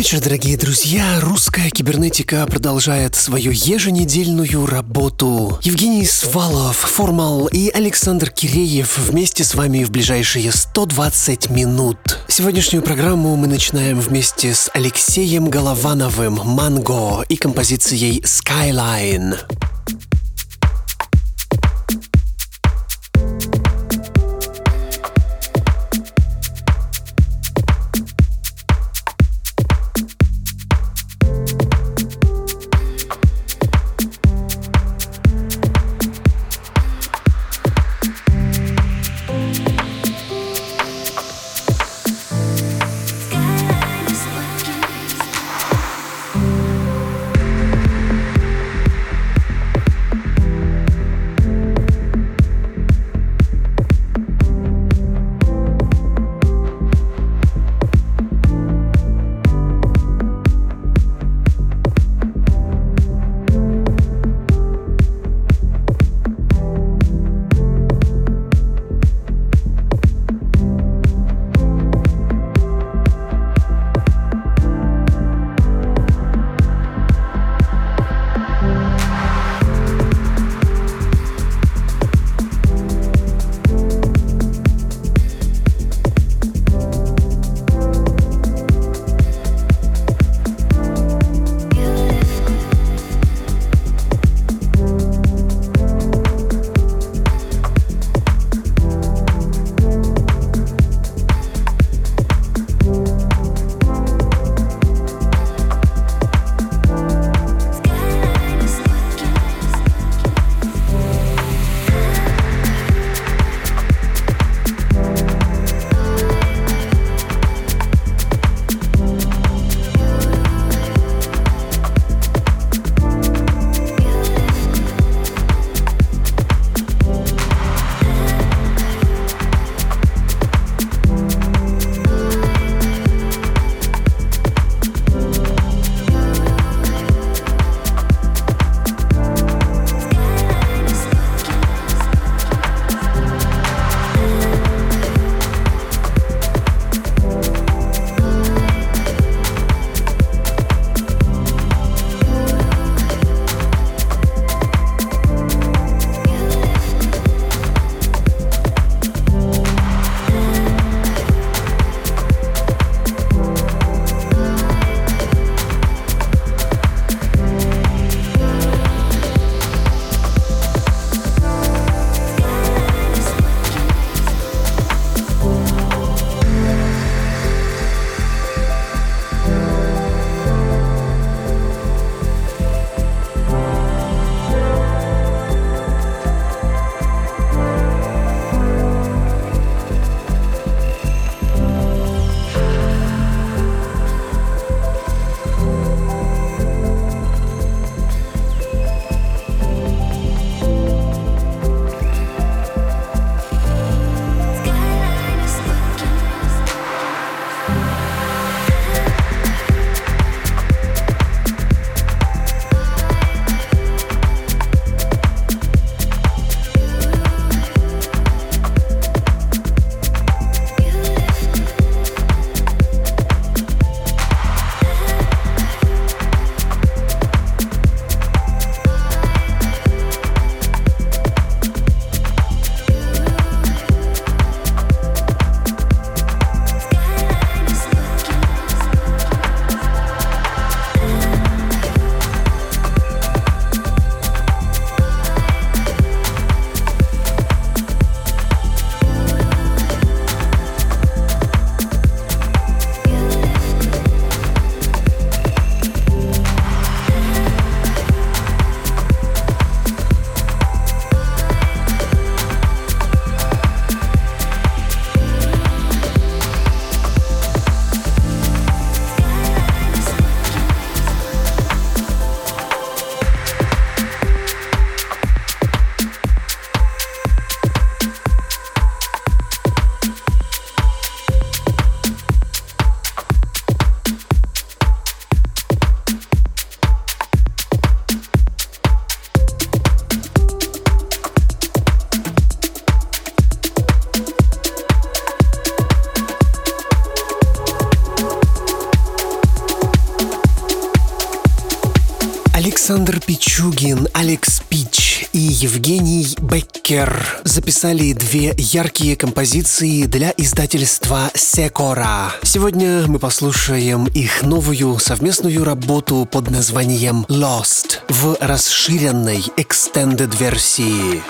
Вечер, дорогие друзья. Русская кибернетика продолжает свою еженедельную работу. Евгений Свалов, Формал и Александр Киреев вместе с вами в ближайшие 120 минут. Сегодняшнюю программу мы начинаем вместе с Алексеем Головановым «Манго» и композицией «Skyline». Александр Пичугин, Алекс Пич и Евгений Беккер записали две яркие композиции для издательства Секора. Сегодня мы послушаем их новую совместную работу под названием Lost в расширенной extended версии.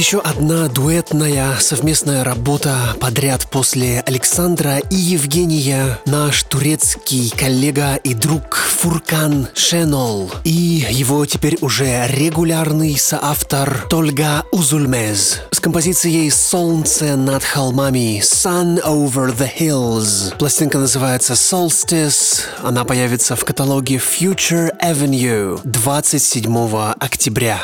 Еще одна дуэтная совместная работа подряд после Александра и Евгения. Наш турецкий коллега и друг Фуркан Шенол и его теперь уже регулярный соавтор Тольга Узульмез с композицией «Солнце над холмами» «Sun over the Hills». Пластинка называется «Solstice». Она появится в каталоге Future Avenue 27 октября.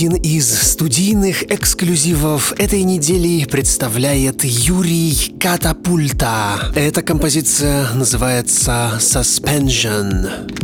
Один из студийных эксклюзивов этой недели представляет Юрий Катапульта. Эта композиция называется «Suspension».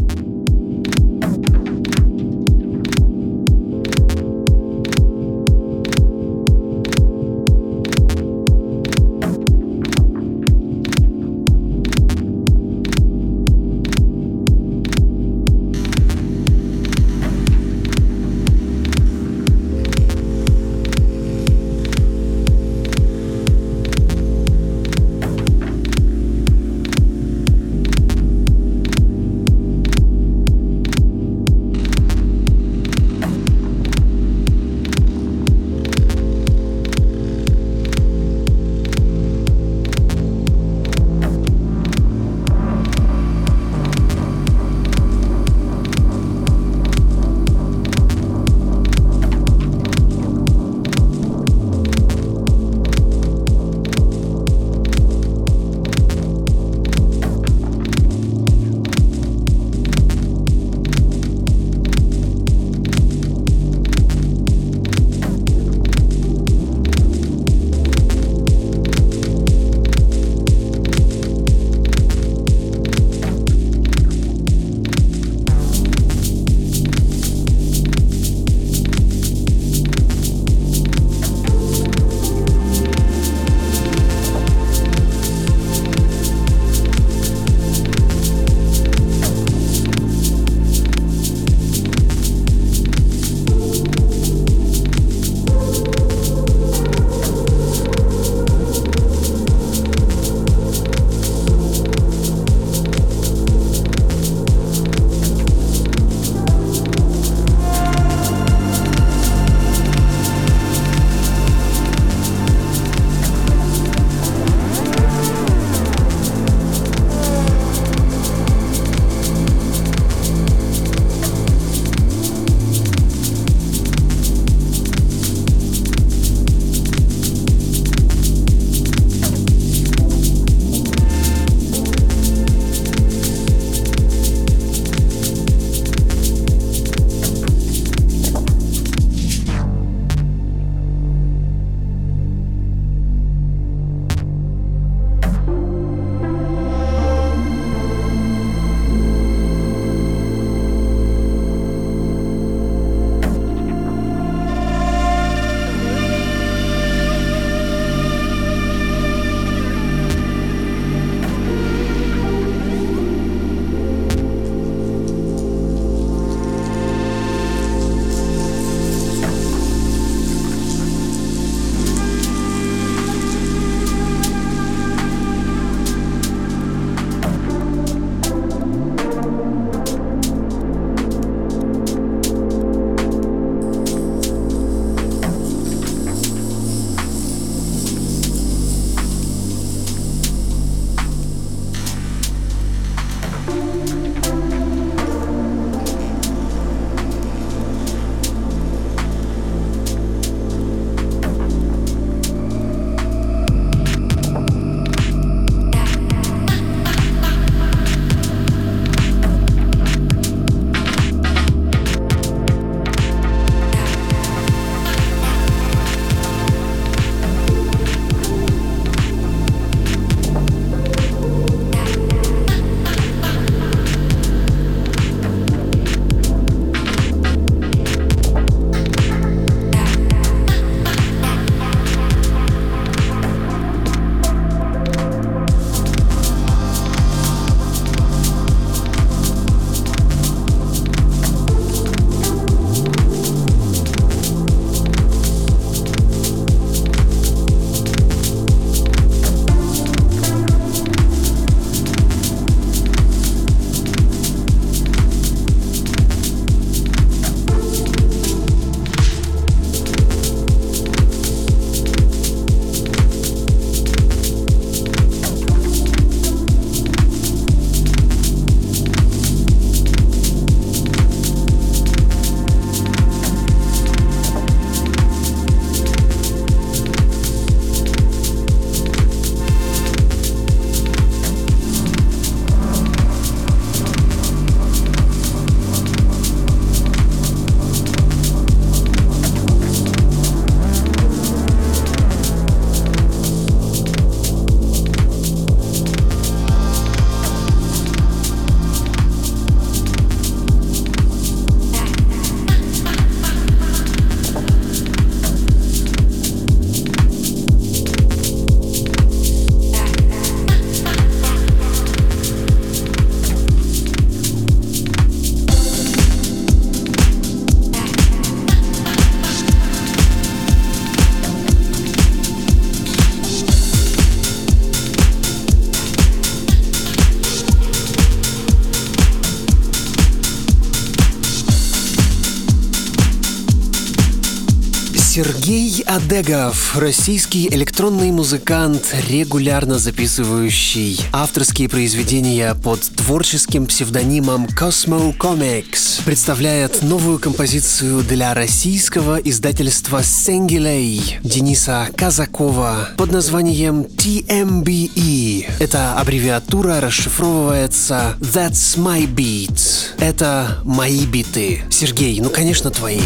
Адегов, российский электронный музыкант, регулярно записывающий авторские произведения под творческим псевдонимом Cosmo Comics, представляет новую композицию для российского издательства Сенгилей Дениса Казакова под названием TMBE. Эта аббревиатура расшифровывается That's My Beat. Это мои биты. Сергей, ну конечно твои.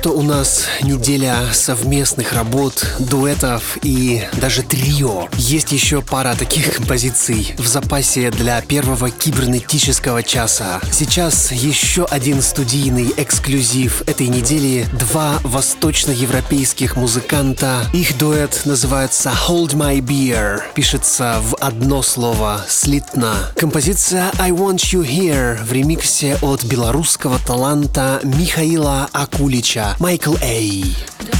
Что у нас неделя совместных работ, дуэтов и даже трио. Есть еще пара таких композиций в запасе для первого кибернетического часа. Сейчас еще один студийный эксклюзив этой недели. Два восточноевропейских музыканта. Их дуэт называется Hold My Beer. Пишется в одно слово слитно. Композиция I Want You Here в ремиксе от белорусского таланта Михаила Акули Ильича, Майкл Эй. Lee.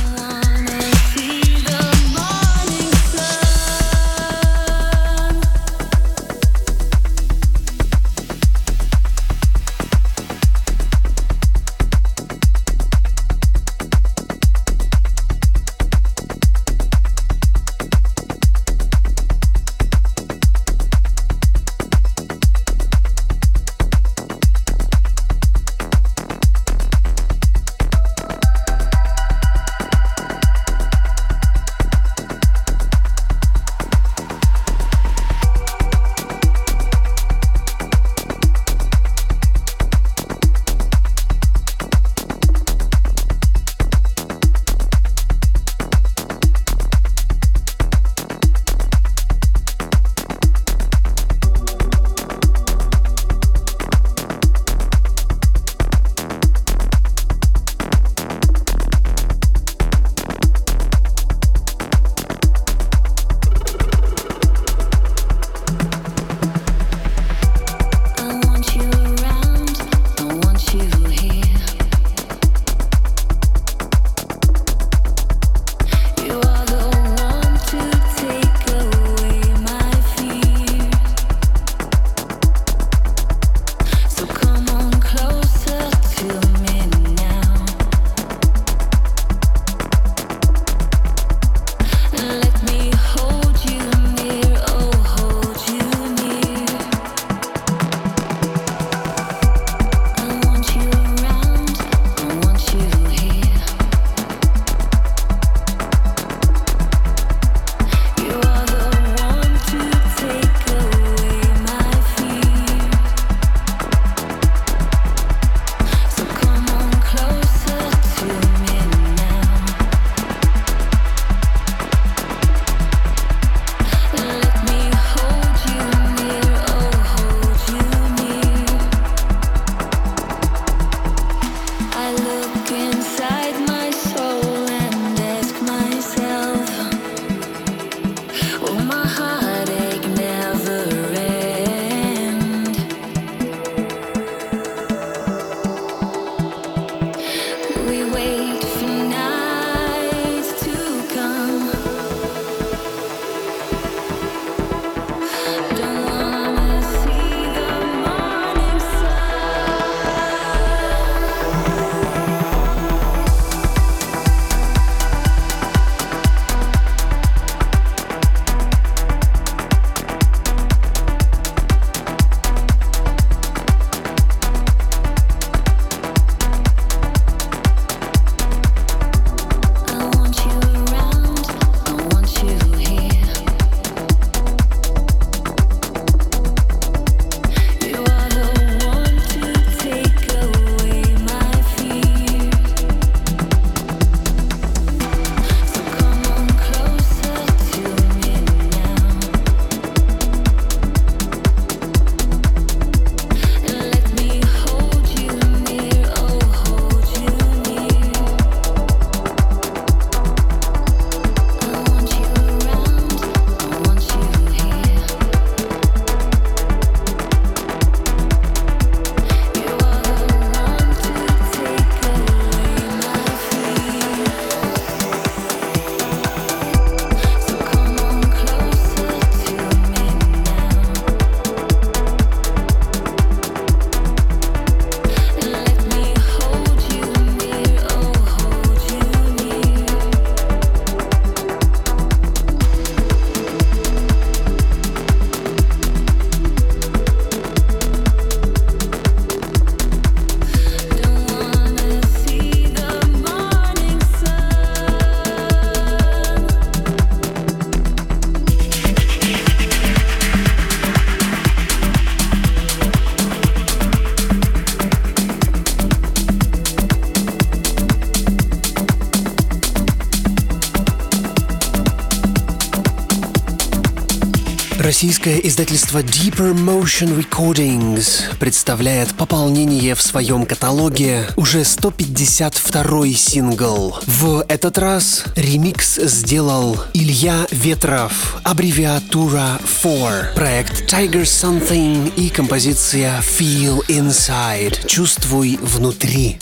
Российское издательство Deeper Motion Recordings представляет пополнение в своем каталоге уже 152 сингл. В этот раз ремикс сделал Илья Ветров, аббревиатура 4, проект Tiger Something и композиция Feel Inside, чувствуй внутри.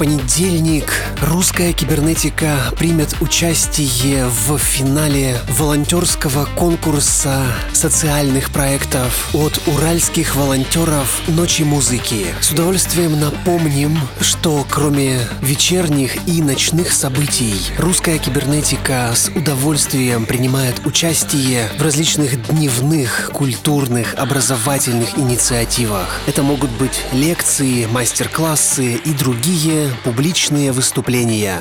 Понедельник русская кибернетика примет участие в финале волонтерского конкурса социальных проектов от уральских волонтеров «Ночи музыки». С удовольствием напомним, что кроме вечерних и ночных событий, русская кибернетика с удовольствием принимает участие в различных дневных, культурных, образовательных инициативах. Это могут быть лекции, мастер-классы и другие публичные выступления.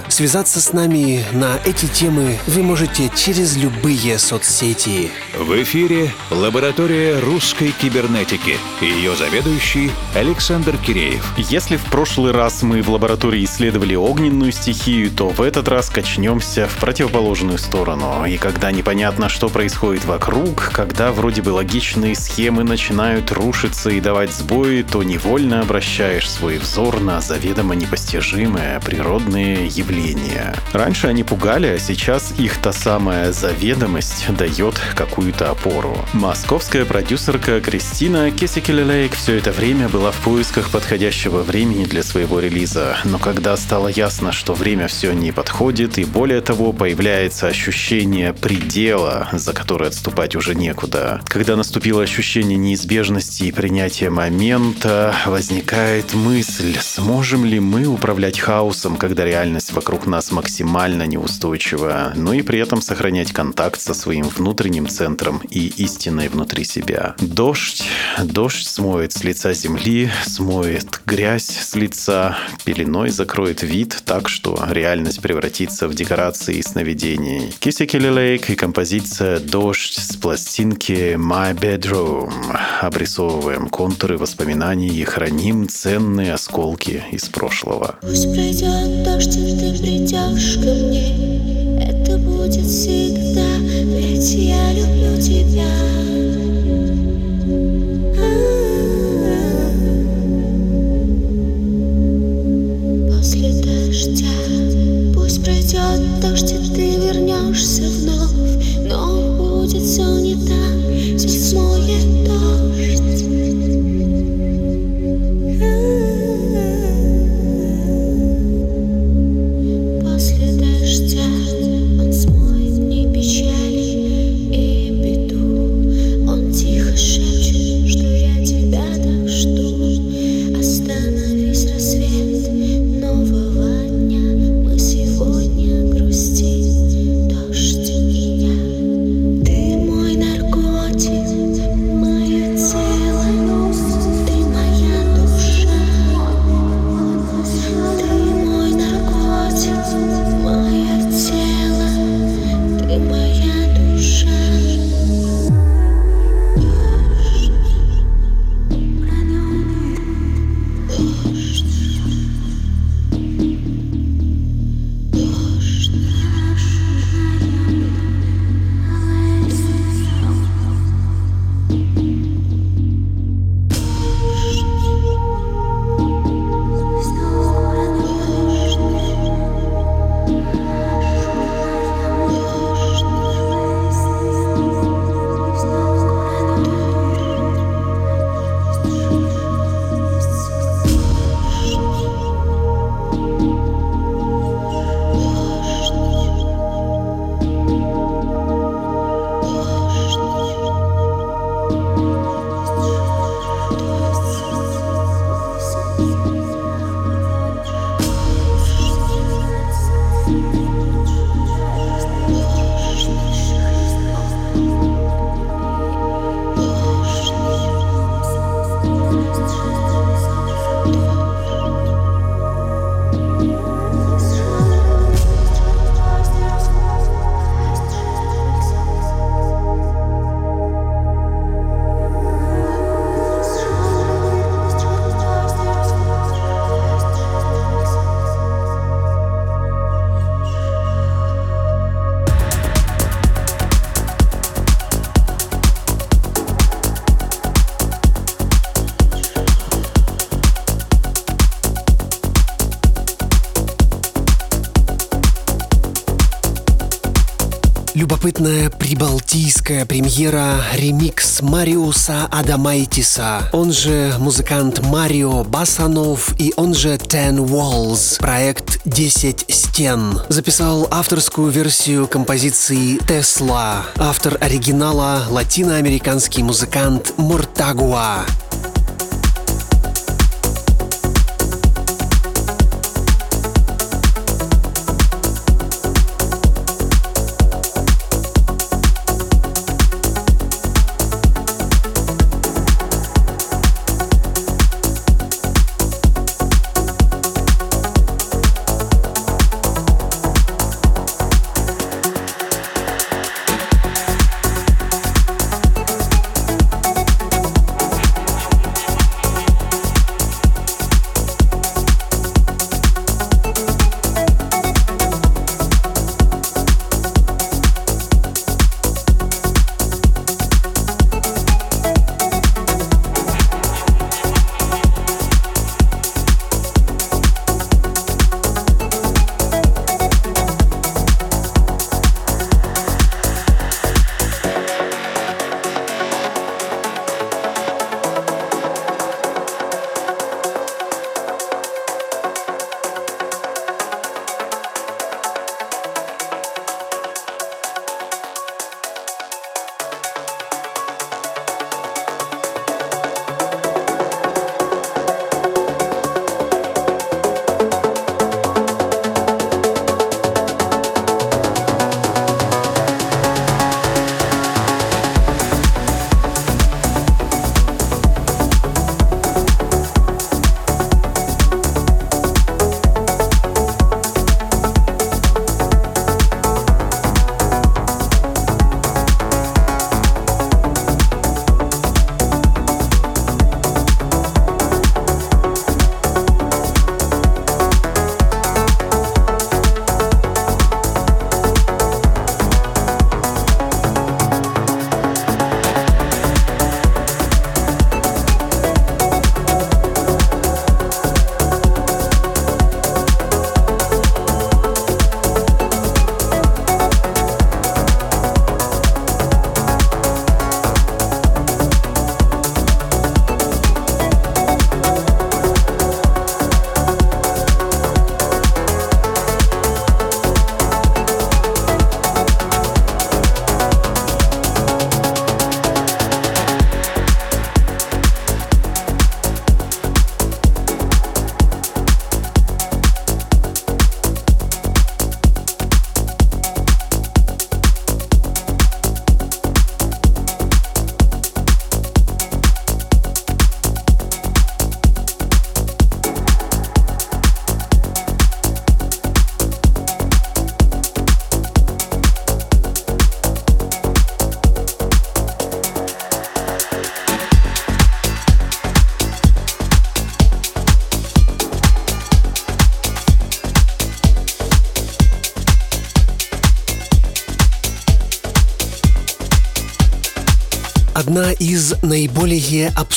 Связаться с нами на эти темы вы можете через любые соцсети. В эфире лаборатория русской кибернетики. Ее заведующий Александр Киреев. Если в прошлый раз мы в лаборатории исследовали огненную стихию, то в этот раз качнемся в противоположную сторону. И когда непонятно, что происходит вокруг, когда вроде бы логичные схемы начинают рушиться и давать сбои, то невольно обращаешь свой взор на заведомо видимо непостижимые природные явления. Раньше они пугали, а сейчас их та самая заведомость дает какую-то опору. Московская продюсерка Кристина Кесикелелейк все это время была в поисках подходящего времени для своего релиза, но когда стало ясно, что время все не подходит, и более того, появляется ощущение предела, за который отступать уже некуда. Когда наступило ощущение неизбежности и принятия момента, возникает мысль, сможем ли мы управлять хаосом, когда реальность вокруг нас максимально неустойчива, но и при этом сохранять контакт со своим внутренним центром и истиной внутри себя. Дождь, дождь смоет с лица земли, смоет грязь с лица, пеленой закроет вид так, что реальность превратится в декорации и сновидений. Киси Келли Лейк и композиция «Дождь» с пластинки «My Bedroom». Обрисовываем контуры воспоминаний и храним ценные осколки из прошлого. Пусть пройдет дождь, и ты придешь ко мне. Это будет всегда, ведь я люблю тебя. После дождя Пусть пройдет дождь, и ты вернешься вновь. Но будет все не Любопытная прибалтийская премьера ремикс Мариуса Адамайтиса, он же музыкант Марио Басанов и он же Ten Walls, проект 10 стен. Записал авторскую версию композиции Тесла. Автор оригинала – латиноамериканский музыкант Мортагуа.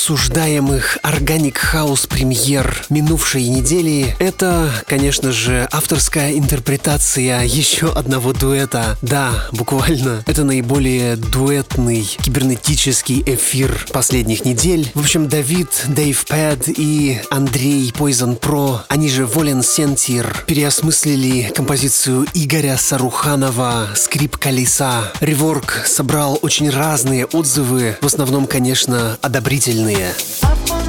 Обсуждаемых organic house премьер минувшей недели. Это, конечно же, авторская интерпретация еще одного дуэта. Да, буквально. Это наиболее дуэтный кибернетический эфир последних недель. В общем, Давид, Dave Pad и Андрей Poison Pro, они же Volen Sentir, переосмыслили композицию Игоря Саруханова «Скрип колеса». Rework собрал очень разные отзывы, в основном, конечно, одобрительные. Yeah.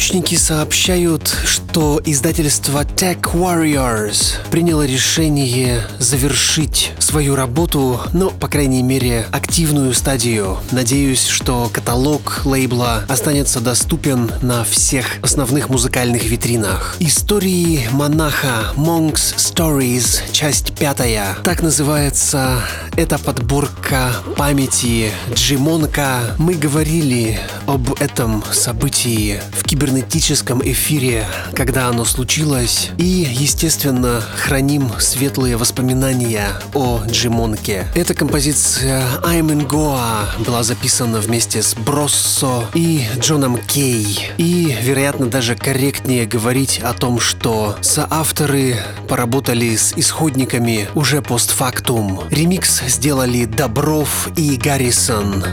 Источники сообщают, что издательство Tech Warriors приняло решение завершить свою работу, но, по крайней мере, активную стадию. Надеюсь, что каталог лейбла останется доступен на всех основных музыкальных витринах. Истории монаха Monks Stories, часть пятая. Так называется эта подборка памяти Джимонка. Мы говорили об этом событии в кибернетическом эфире, когда оно случилось, и, естественно, храним светлые воспоминания о Джимонке. Эта композиция I'm in Goa была записана вместе с Броссо и Джоном Кей. И, вероятно, даже корректнее говорить о том, что соавторы поработали с исходниками уже постфактум. Ремикс сделали Добров и Гаррисон.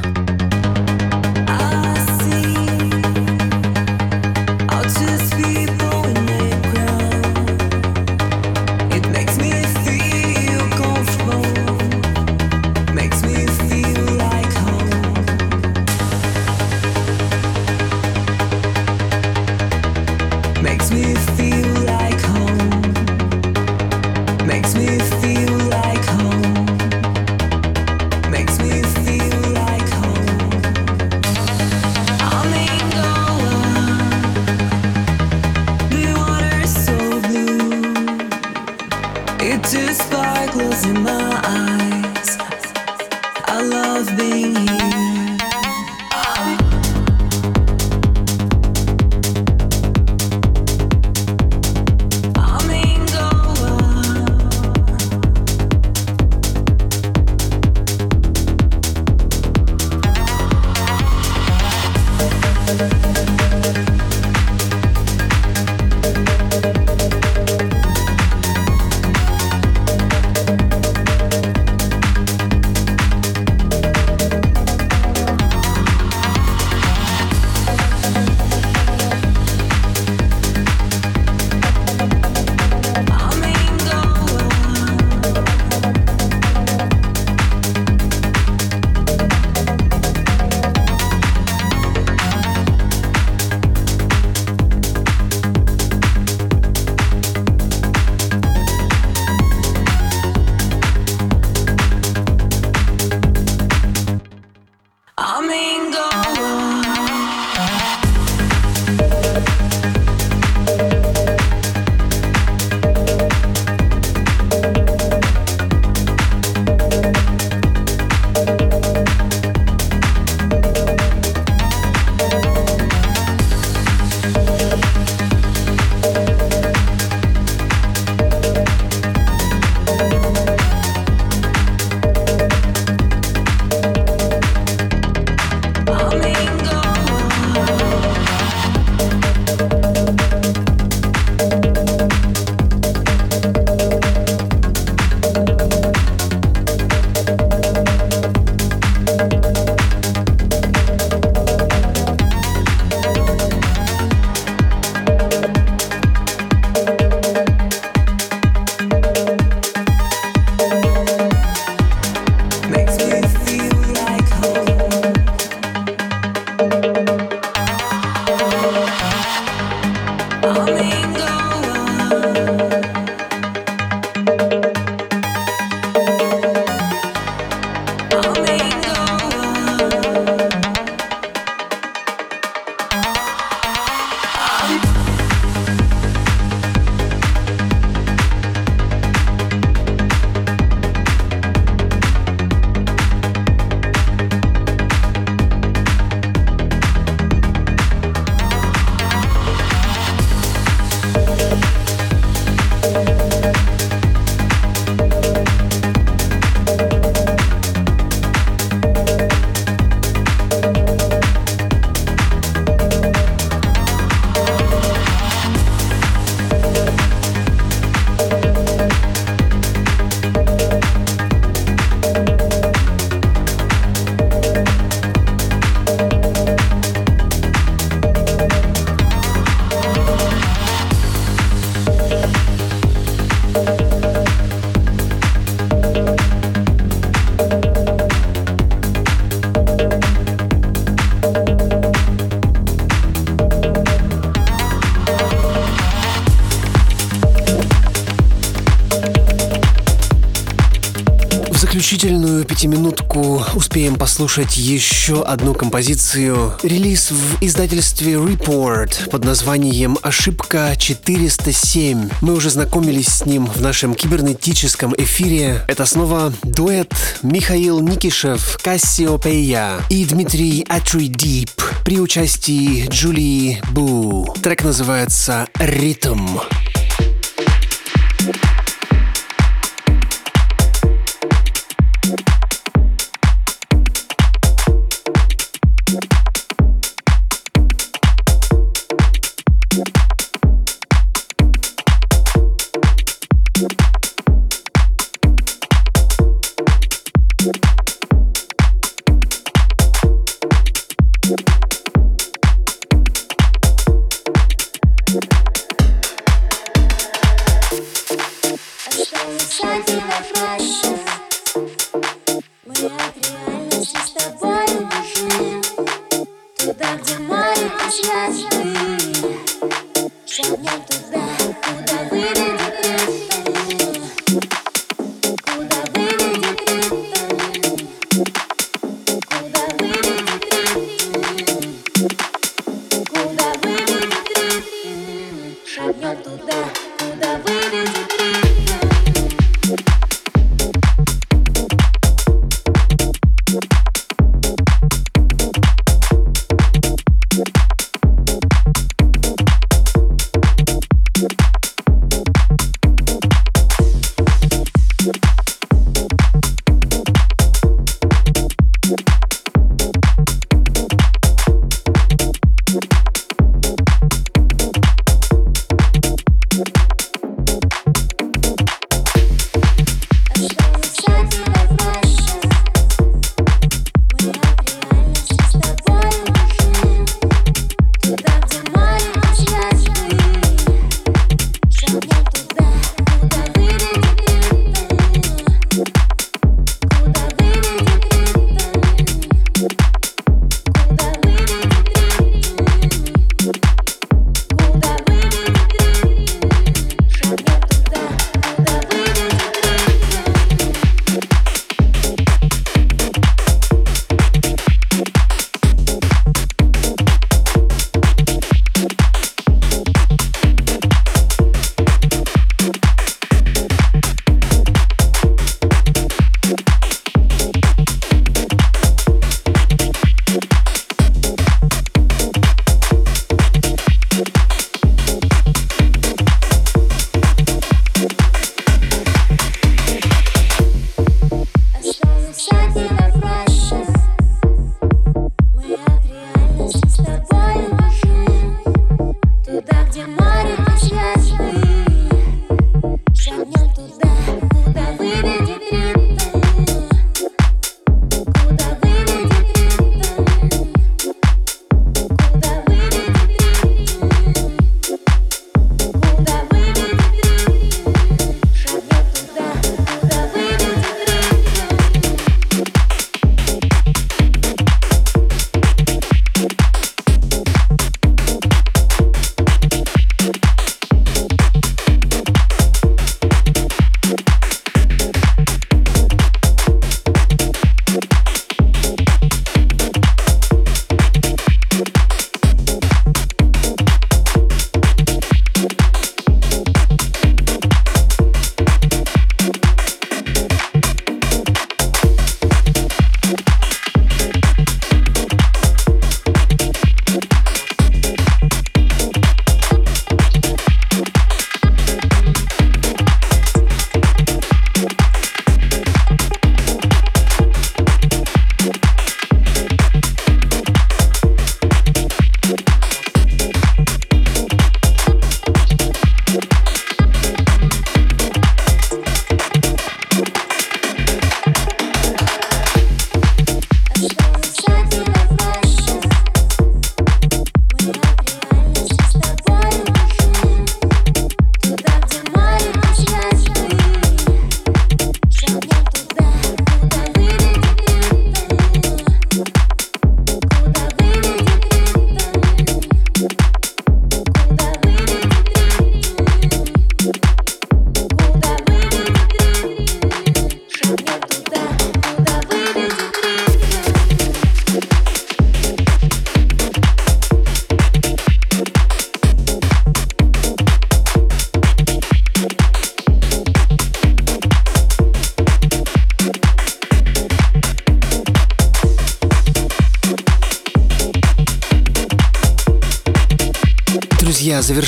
Послушать еще одну композицию. Релиз в издательстве Report под названием «Ошибка 407». Мы уже знакомились с ним в нашем кибернетическом эфире. Это снова дуэт Михаил Никишев, Кассиопея и Дмитрий Атридип при участии Джулии Бу. Трек называется «Ритм». Ритм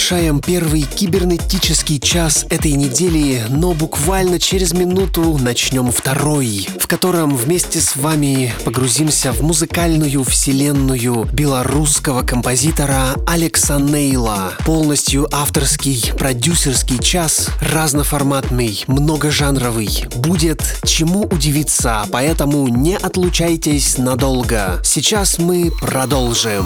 завершаем первый кибернетический час этой недели, но буквально через минуту начнем второй, в котором вместе с вами погрузимся в музыкальную вселенную белорусского композитора Алекса Нейла. Полностью авторский, продюсерский час, разноформатный, многожанровый. Будет чему удивиться, поэтому не отлучайтесь надолго. Сейчас мы продолжим.